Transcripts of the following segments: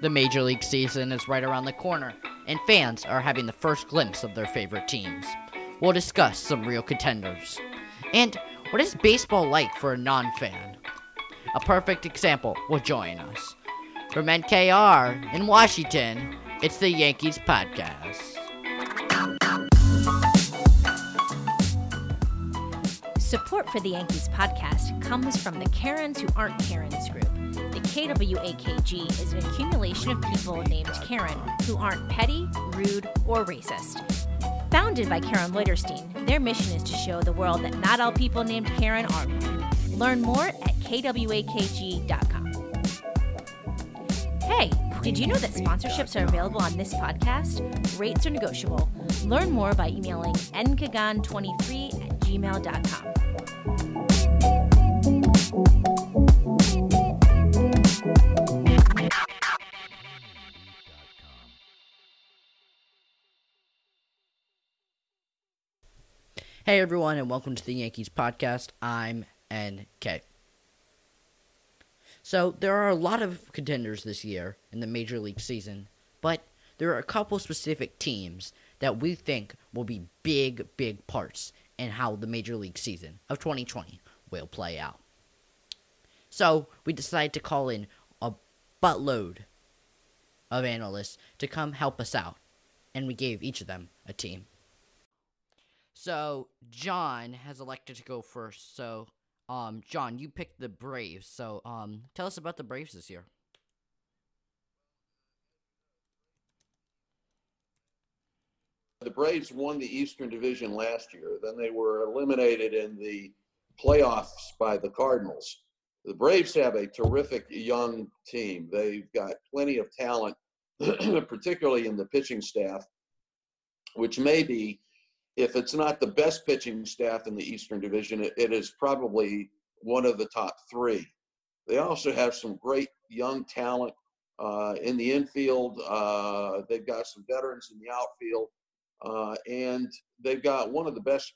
The Major League season is right around the corner, and fans are having the first glimpse of their favorite teams. We'll discuss some real contenders. And what is baseball like for a non fan? A perfect example will join us. From NKR in Washington, it's the Yankees Podcast. Support for the Yankees podcast comes from the Karens Who Aren't Karens group. KWAKG is an accumulation of people named Karen who aren't petty, rude, or racist. Founded by Karen Leuterstein, their mission is to show the world that not all people named Karen are. Learn more at kwakg.com. Hey, did you know that sponsorships are available on this podcast? Rates are negotiable. Learn more by emailing nkagan23 at gmail.com. Hey everyone, and welcome to the Yankees Podcast. I'm NK. So, there are a lot of contenders this year in the Major League season, but there are a couple specific teams that we think will be big, big parts in how the Major League season of 2020 will play out. So, we decided to call in a buttload of analysts to come help us out, and we gave each of them a team. So John has elected to go first. So, um, John, you picked the Braves. So, um, tell us about the Braves this year. The Braves won the Eastern Division last year. Then they were eliminated in the playoffs by the Cardinals. The Braves have a terrific young team. They've got plenty of talent, particularly in the pitching staff, which may be if it's not the best pitching staff in the Eastern Division, it, it is probably one of the top three. They also have some great young talent uh, in the infield. Uh, they've got some veterans in the outfield, uh, and they've got one of the best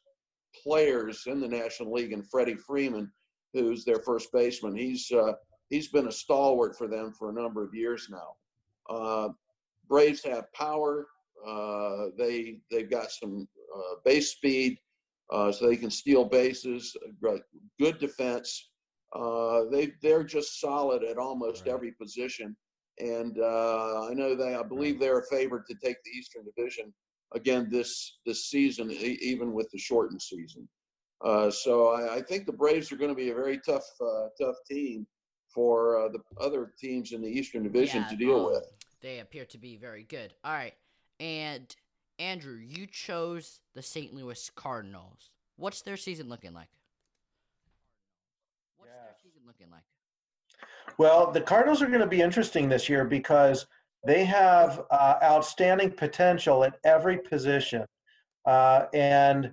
players in the National League, in Freddie Freeman, who's their first baseman. He's uh, he's been a stalwart for them for a number of years now. Uh, Braves have power. Uh, they they've got some base speed, uh, so they can steal bases. Good defense. Uh, they they're just solid at almost right. every position, and uh, I know they I believe they're favored to take the Eastern Division again this this season, even with the shortened season. Uh, so I, I, think the Braves are going to be a very tough tough team for the other teams in the Eastern Division yeah, to deal um, with. They appear to be very good. All right. And Andrew, you chose the St. Louis Cardinals. What's their season looking like? What's their season looking like? Well, the Cardinals are going to be interesting this year because they have uh, outstanding potential at every position. Uh, and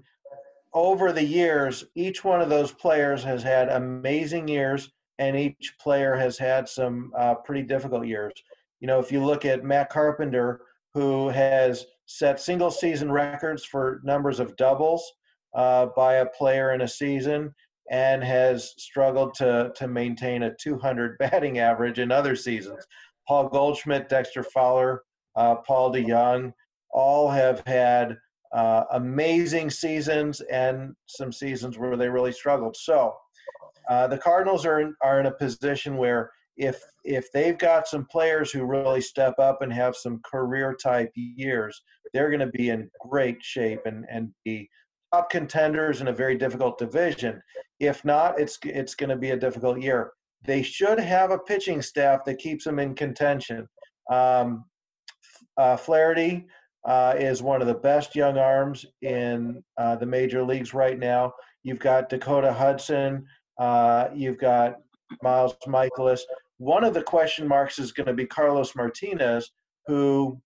over the years, each one of those players has had amazing years, and each player has had some uh, pretty difficult years. You know, if you look at Matt Carpenter, who has set single season records for numbers of doubles uh, by a player in a season and has struggled to, to maintain a 200 batting average in other seasons. Paul Goldschmidt, Dexter Fowler, uh, Paul DeJong all have had uh, amazing seasons and some seasons where they really struggled. So uh, the Cardinals are in, are in a position where if if they've got some players who really step up and have some career type years, they're going to be in great shape and and be top contenders in a very difficult division. If not, it's it's going to be a difficult year. They should have a pitching staff that keeps them in contention. Um, uh, Flaherty uh, is one of the best young arms in uh, the major leagues right now. You've got Dakota Hudson. Uh, you've got Miles Mikolas. One of the question marks is going to be Carlos Martinez, who,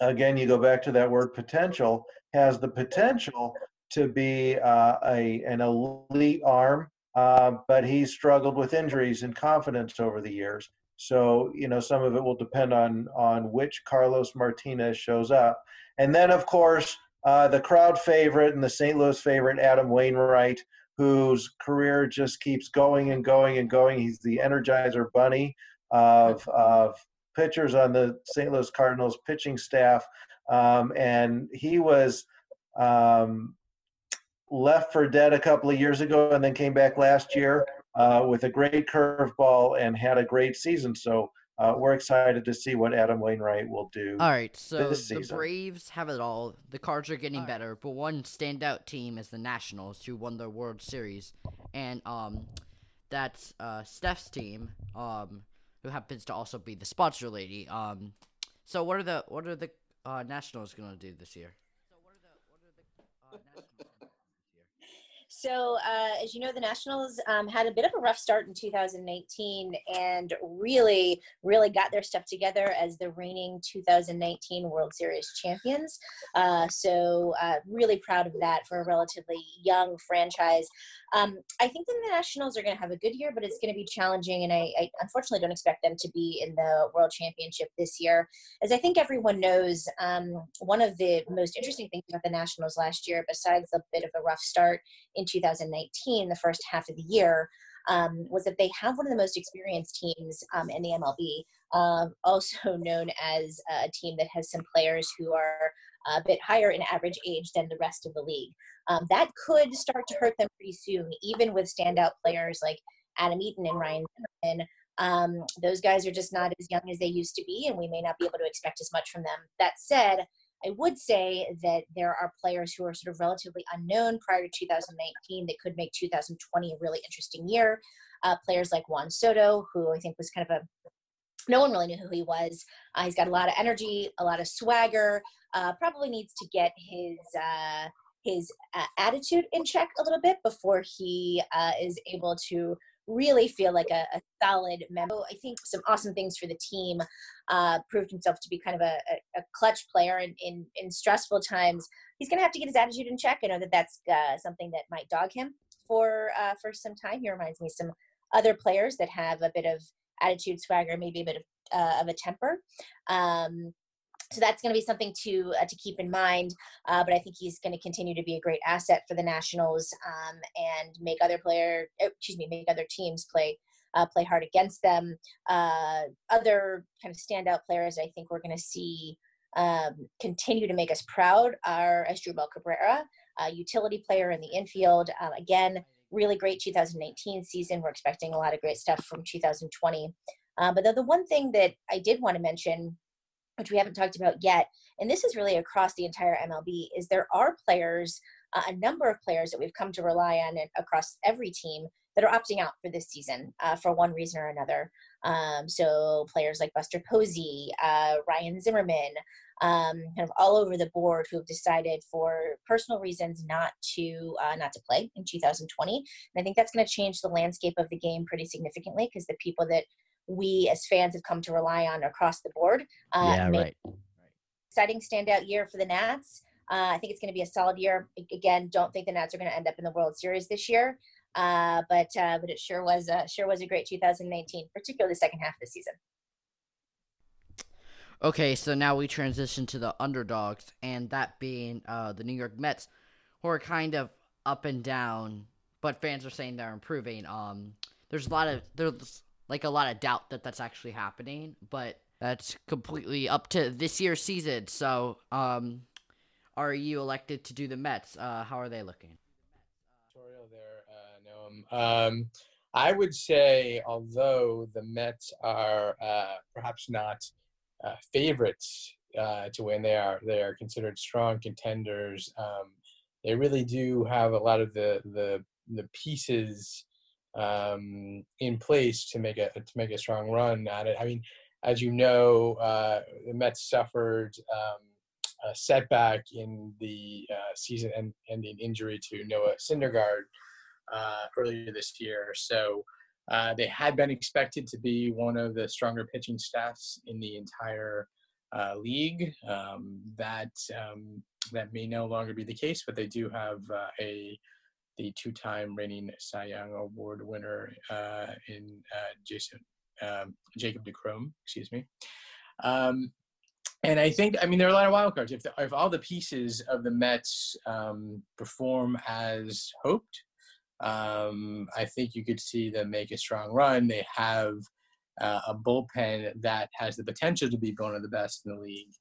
again, you go back to that word potential, has the potential to be uh, a an elite arm, uh, but he's struggled with injuries and confidence over the years. So you know some of it will depend on on which Carlos Martinez shows up, and then of course uh, the crowd favorite and the St. Louis favorite Adam Wainwright, whose career just keeps going and going and going. He's the Energizer Bunny of of pitchers on the St. Louis Cardinals pitching staff, um, and he was um, left for dead a couple of years ago, and then came back last year uh, with a great curveball and had a great season. So uh, we're excited to see what Adam Wainwright will do. All right, so the Braves have it all. The Cards are getting better, but one standout team is the Nationals, who won the World Series, and um, that's uh, Steph's team, um, who happens to also be the sponsor lady. Um, so what are the what are the uh, Nationals going to do this year? So what are the what are the uh, Nationals? So, uh, as you know, the Nationals um, had a bit of a rough start in 2019 and really, really got their stuff together as the reigning 2019 World Series champions. Uh, so, uh, really proud of that for a relatively young franchise. Um, I think the Nationals are going to have a good year, but it's going to be challenging, and I, I, unfortunately don't expect them to be in the World Championship this year. As I think everyone knows, um, one of the most interesting things about the Nationals last year, besides a bit of a rough start in 2019, the first half of the year, um, was that they have one of the most experienced teams um, in the MLB, um, also known as a team that has some players who are a bit higher in average age than the rest of the league. Um, that could start to hurt them pretty soon, even with standout players like Adam Eaton and Ryan Zimmerman. Um, those guys are just not as young as they used to be, and we may not be able to expect as much from them. That said, I would say that there are players who are sort of relatively unknown prior to 2019 that could make 2020 a really interesting year. Uh, players like Juan Soto, who I think was kind of a no one really knew who he was. Uh, he's got a lot of energy, a lot of swagger. Uh, probably needs to get his uh, his uh, attitude in check a little bit before he uh, is able to really feel like a, a, solid member. I think some awesome things for the team. Uh, proved himself to be kind of a, a, a clutch player in, in, in, stressful times. He's going to have to get his attitude in check. I know that that's uh, something that might dog him for uh, for some time. He reminds me some other players that have a bit of attitude, swagger, maybe a bit of uh, of a temper. Um, so that's going to be something to uh, to keep in mind. Uh, but I think he's going to continue to be a great asset for the Nationals um, and make other player, oh, excuse me, make other teams play uh, play hard against them. Uh, other kind of standout players I think we're going to see um, continue to make us proud are Asdrubal Cabrera, a utility player in the infield. Um, again, really great 2019 season. We're expecting a lot of great stuff from 2020. Uh, but the, the one thing that I did want to mention which we haven't talked about yet, and this is really across the entire MLB, is there are players, uh, a number of players that we've come to rely on across every team that are opting out for this season uh, for one reason or another. Um, so players like Buster Posey, uh, Ryan Zimmerman, um, kind of all over the board who have decided for personal reasons not to uh, not to play in 2020. And I think that's going to change the landscape of the game pretty significantly because the people that we as fans have come to rely on across the board. Uh, yeah, right. Exciting standout year for the Nats. Uh, I think it's going to be a solid year. Again, don't think the Nats are going to end up in the World Series this year, uh, but uh, but it sure was uh, sure was a great 2019, particularly the second half of the season. Okay, so now we transition to the underdogs, and that being uh, the New York Mets, who are kind of up and down, but fans are saying they're improving. Um, there's a lot of there's like a lot of doubt that that's actually happening, but that's completely up to this year's season. So, um, are you elected to do the Mets? Uh, how are they looking? Tutorial there, uh, Noam. Um, I would say, although the Mets are uh, perhaps not uh, favorites uh, to win, they are they are considered strong contenders. Um, they really do have a lot of the the the pieces um, in place to make a to make a strong run at it. I mean, as you know, uh, the Mets suffered um, a setback in the uh, season-ending injury to Noah Syndergaard uh, earlier this year, so. Uh, they had been expected to be one of the stronger pitching staffs in the entire uh, league. Um, that um, that may no longer be the case, but they do have uh, a the two-time reigning Cy Young Award winner uh, in uh, Jason um, Jacob DeGrom, excuse me. Um, and I think, I mean, there are a lot of wild cards. If, the, if all the pieces of the Mets um, perform as hoped, um, I think you could see them make a strong run. They have uh, a bullpen that has the potential to be one of the best in the league.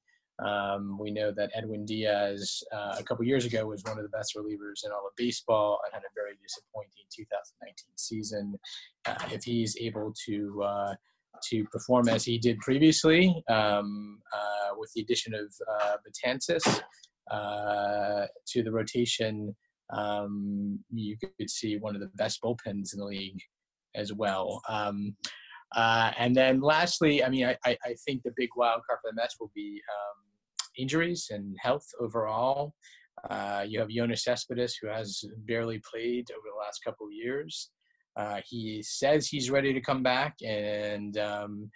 Um, we know that Edwin Diaz uh, a couple years ago was one of the best relievers in all of baseball and had a very disappointing 2019 season. Uh, if he's able to uh, to perform as he did previously, um, uh, with the addition of uh, Betances uh, to the rotation, um, you could see one of the best bullpens in the league as well. Um, uh, and then lastly, I mean, I, I, think the big wild card for the Mets will be um, injuries and health overall. Uh, you have Yoenis Cespedes, who has barely played over the last couple of years. Uh, he says he's ready to come back, and um,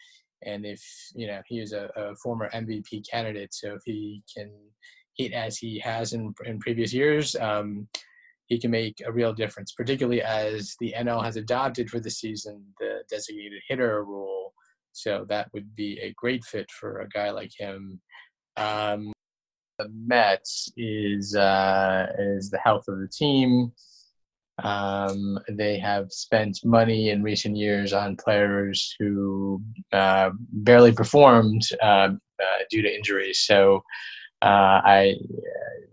and if you know he is a, a, former MVP candidate, so if he can hit as he has in in previous years, um, he can make a real difference. Particularly as the NL has adopted for the season the designated hitter rule, so that would be a great fit for a guy like him. Um, the Mets is uh, is the health of the team um, they have spent money in recent years on players who uh, barely performed uh, uh, due to injuries. So uh, I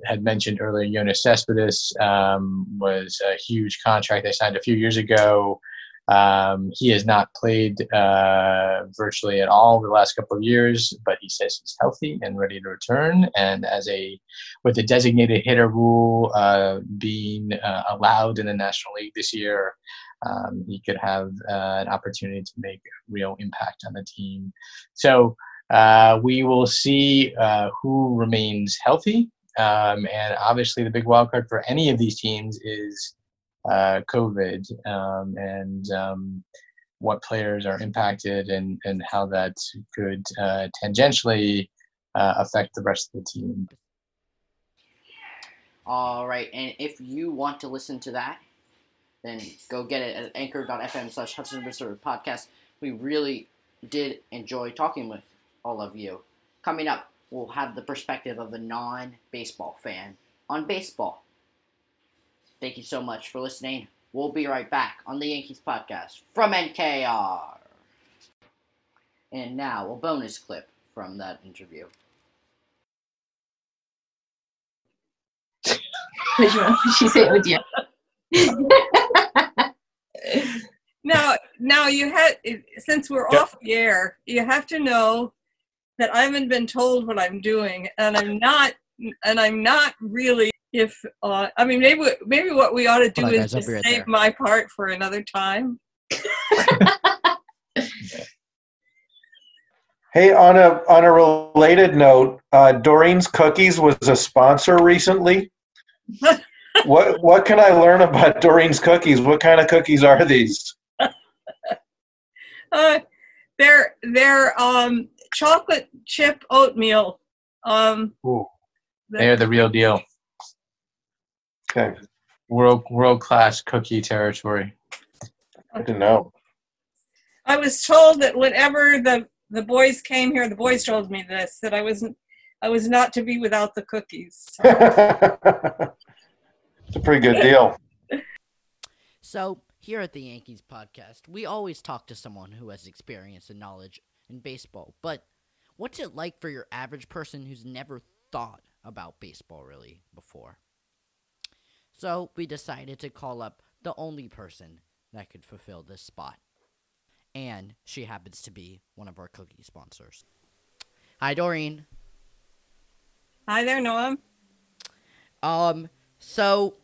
had mentioned earlier, Yoenis Cespedes um, was a huge contract they signed a few years ago. Um, he has not played uh, virtually at all the last couple of years, but he says he's healthy and ready to return. And as a with the designated hitter rule uh, being uh, allowed in the National League this year, um, he could have uh, an opportunity to make a real impact on the team. So uh, we will see uh, who remains healthy. Um, and obviously, the big wild card for any of these teams is uh, COVID um, and um, what players are impacted and, and how that could uh, tangentially uh, affect the rest of the team. All right, and if you want to listen to that, then go get it at anchor.fm slash Hudson River podcast. We really did enjoy talking with all of you. Coming up, we'll have the perspective of a non baseball fan on baseball. Thank you so much for listening. We'll be right back on the Yankees podcast from NKR. And now, a bonus clip from that interview. She's it with you. now, now you had since we're yep. off the air, you have to know that I haven't been told what I'm doing, and I'm not, and I'm not really if uh, I mean maybe maybe what we ought to do is guys, right save there. my part for another time. hey, on a on a related note, uh, Doreen's Cookies was a sponsor recently. what what can I learn about Doreen's Cookies? What kind of cookies are these? uh, they're they're um, chocolate chip oatmeal. Um, Ooh, they're the real deal. Okay. World world class cookie territory. Good to know. I was told that whenever the the boys came here, the boys told me this that I wasn't I was not to be without the cookies. it's a pretty good deal. So here at the Yankees podcast, we always talk to someone who has experience and knowledge in baseball. But what's it like for your average person who's never thought about baseball really before? So we decided to call up the only person that could fulfill this spot. And she happens to be one of our cookie sponsors. Hi, Doreen. Hi there, Noam. Um, so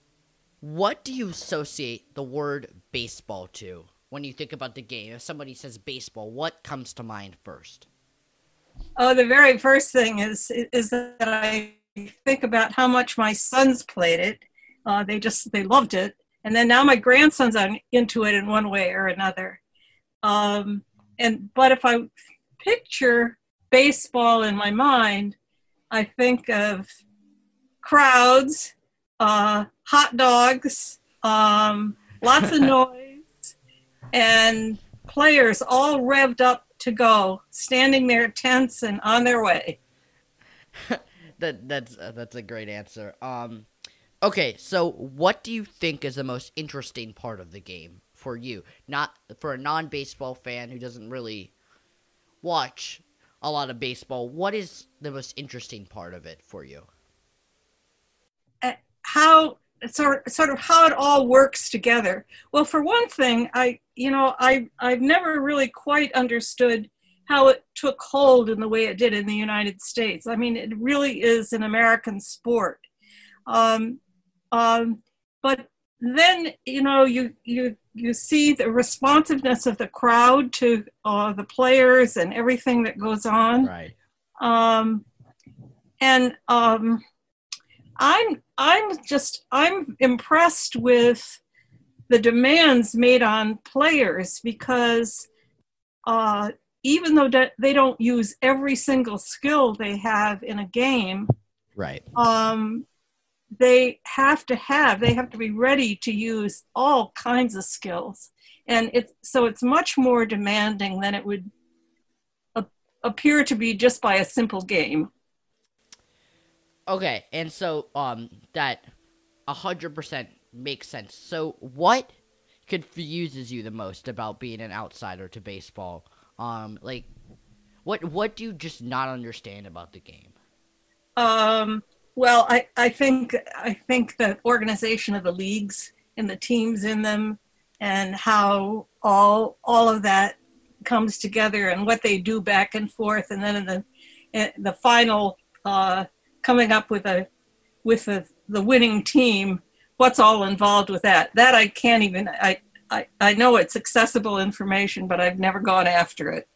what do you associate the word baseball to when you think about the game? If somebody says baseball, what comes to mind first? Oh, the very first thing is is that I think about how much my sons played it uh, they just they loved it, and then now my grandsons are into it in one way or another. Um, and but if I picture baseball in my mind, I think of crowds, uh, hot dogs, um, lots of noise, and players all revved up to go, standing there tense and on their way. that that's uh, that's a great answer. Um, Okay, so what do you think is the most interesting part of the game for you? Not for a non-baseball fan who doesn't really watch a lot of baseball. What is the most interesting part of it for you? Sort sort of how it all works together. Well, for one thing, I you know I I've never really quite understood how it took hold in the way it did in the United States. I mean, it really is an American sport. Um, um, but then you know you you you see the responsiveness of the crowd to uh, the players and everything that goes on. Right. Um, and um, I'm I'm just I'm impressed with the demands made on players because uh, even though they don't use every single skill they have in a game, right? Um, they have to have they have to be ready to use all kinds of skills, and it's so it's much more demanding than it would a- appear to be just by a simple game. Okay, and so um that a hundred percent makes sense. So what confuses you the most about being an outsider to baseball? Um, like what what do you just not understand about the game? Um, well, I, I think I think the organization of the leagues and the teams in them, and how all all of that comes together, and what they do back and forth, and then in the in the final uh, coming up with a with a, the winning team what's all involved with that? That i can't even I, I i know it's accessible information but i've never gone after it.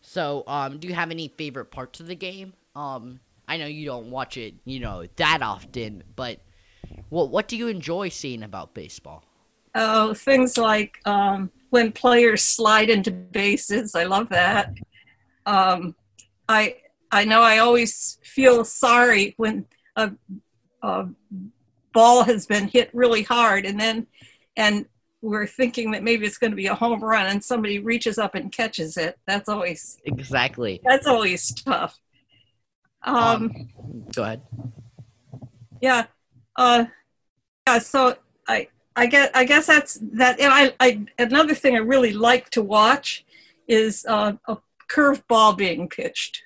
So um do you have any favorite parts of the game? Um i know you don't watch it you know that often but what what do you enjoy seeing about baseball? Oh things like um when players slide into bases i love that. Um i I know I always feel sorry when a, a ball has been hit really hard and then and we're thinking that maybe it's going to be a home run and somebody reaches up and catches it. That's always exactly. That's always tough. Um, um go ahead. Yeah. Uh yeah, so I I guess I guess that's that and I, I another thing I really like to watch is uh, a curve ball being pitched.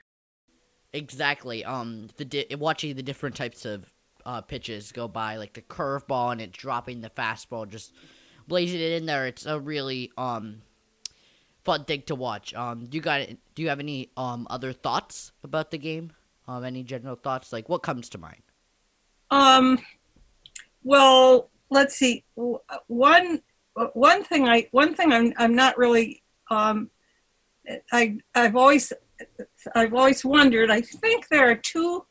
Exactly. Um, the di- watching the different types of uh, pitches go by, like the curveball and it dropping the fastball, just blazing it in there. It's a really um fun thing to watch. Um, do you got do you have any um other thoughts about the game? Um, any general thoughts? Like what comes to mind? Um, well, let's see. One one thing I one thing I'm I'm not really um I I've always I've always wondered. I think there are two,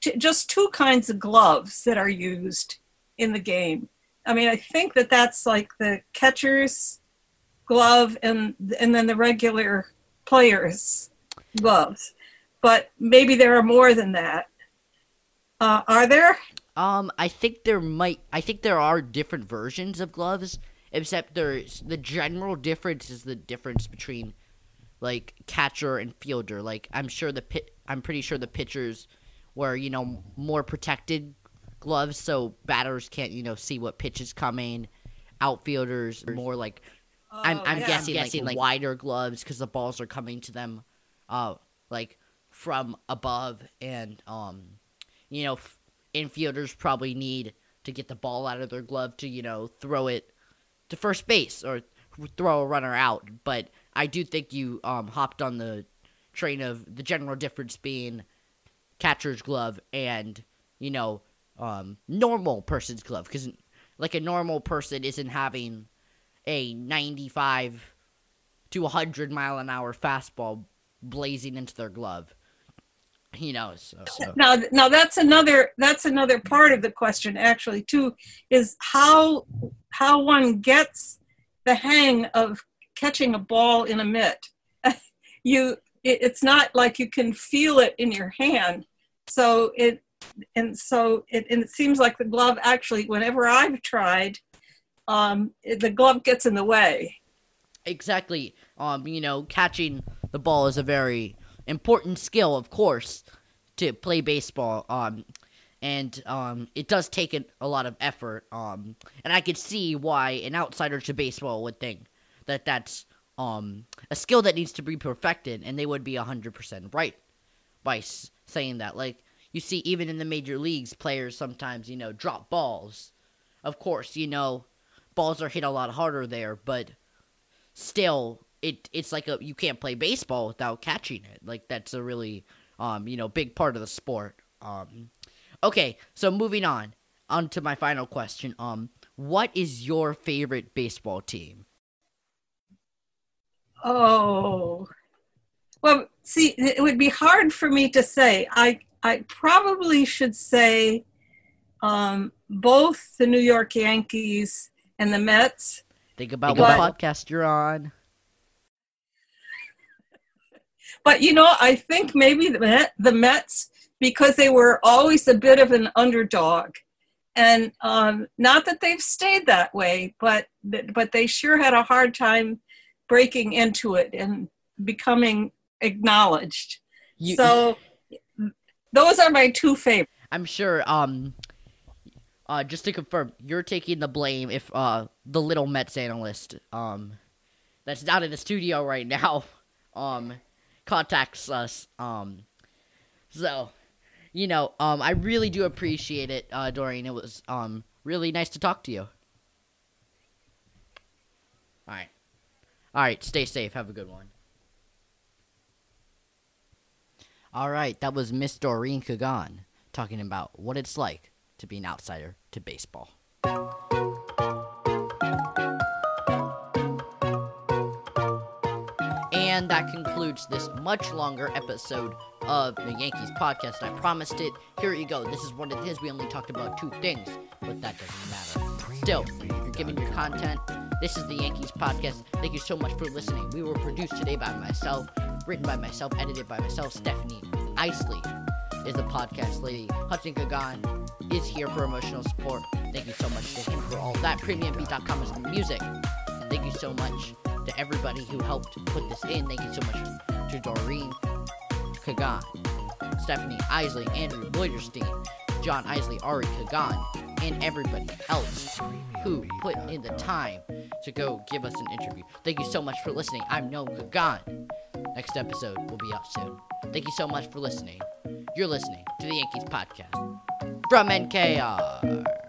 t- just two kinds of gloves that are used in the game. I mean, I think that that's like the catcher's glove and and then the regular player's gloves. But maybe there are more than that. Uh, are there? Um, I think there might. I think there are different versions of gloves, except there's the general difference is the difference between like catcher and fielder. Like I'm sure the pit, I'm pretty sure the pitchers were you know more protected gloves, so batters can't you know see what pitch is coming. Outfielders more like oh, I'm I'm yeah. guessing, I'm guessing like, like wider gloves because the balls are coming to them, uh, like from above, and um, you know, f- infielders probably need to get the ball out of their glove to you know throw it to first base or throw a runner out, but I do think you um, hopped on the train of the general difference being catcher's glove and you know um, normal person's glove because like a normal person isn't having a 95 to 100 mile an hour fastball blazing into their glove you know so, so. now now that's another that's another part of the question actually too is how how one gets the hang of catching a ball in a mitt. you, it, it's not like you can feel it in your hand. So it, and so it, and it seems like the glove actually, whenever I've tried, um, it, the glove gets in the way. Exactly. Um, you know, catching the ball is a very important skill, of course, to play baseball. Um, and um, it does take a, a lot of effort. Um, and I could see why an outsider to baseball would think that that's um, a skill that needs to be perfected, and they would be hundred percent right by saying that. Like you see, even in the major leagues, players sometimes you know drop balls. Of course, you know balls are hit a lot harder there, but still, it it's like a you can't play baseball without catching it. Like that's a really um, you know big part of the sport. Um, okay, so moving on on to my final question. Um, what is your favorite baseball team? Oh, well, see, it would be hard for me to say. I I probably should say um, both the New York Yankees and the Mets. Think about Because- what podcast you're on. But you know, I think maybe the Met, the Mets because they were always a bit of an underdog, and um, not that they've stayed that way, but but they sure had a hard time breaking into it and becoming acknowledged. You, so those are my two favorites. I'm sure. Um, uh, just to confirm, you're taking the blame if uh the little Mets analyst um that's not in the studio right now um contacts us um so you know um I really do appreciate it uh Doreen it was um really nice to talk to you. All right, all right, stay safe. Have a good one. All right, that was Miss Doreen Kagan talking about what it's like to be an outsider to baseball. And that concludes this much longer episode of the Yankees podcast. I promised it. Here you go. This is what it is. We only talked about two things, but that doesn't matter. Still, you're giving your content. This is the Yankees podcast. Thank you so much for listening. We were produced today by myself, written by myself, edited by myself, Stephanie Isley is the podcast lady. Hudson Kagan is here for emotional support. Thank you so much him for all that. PremiumBeat.com is the music. Thank you so much to everybody who helped put this in. Thank you so much to Doreen Kagan, Stephanie Isley, Andrew Loiterstein, John Isley, Ari Kagan, and everybody else who put in the time to go give us an interview. Thank you so much for listening. I'm Noam Kagan. Next episode will be out soon. Thank you so much for listening. You're listening to the Yankees podcast from NKR.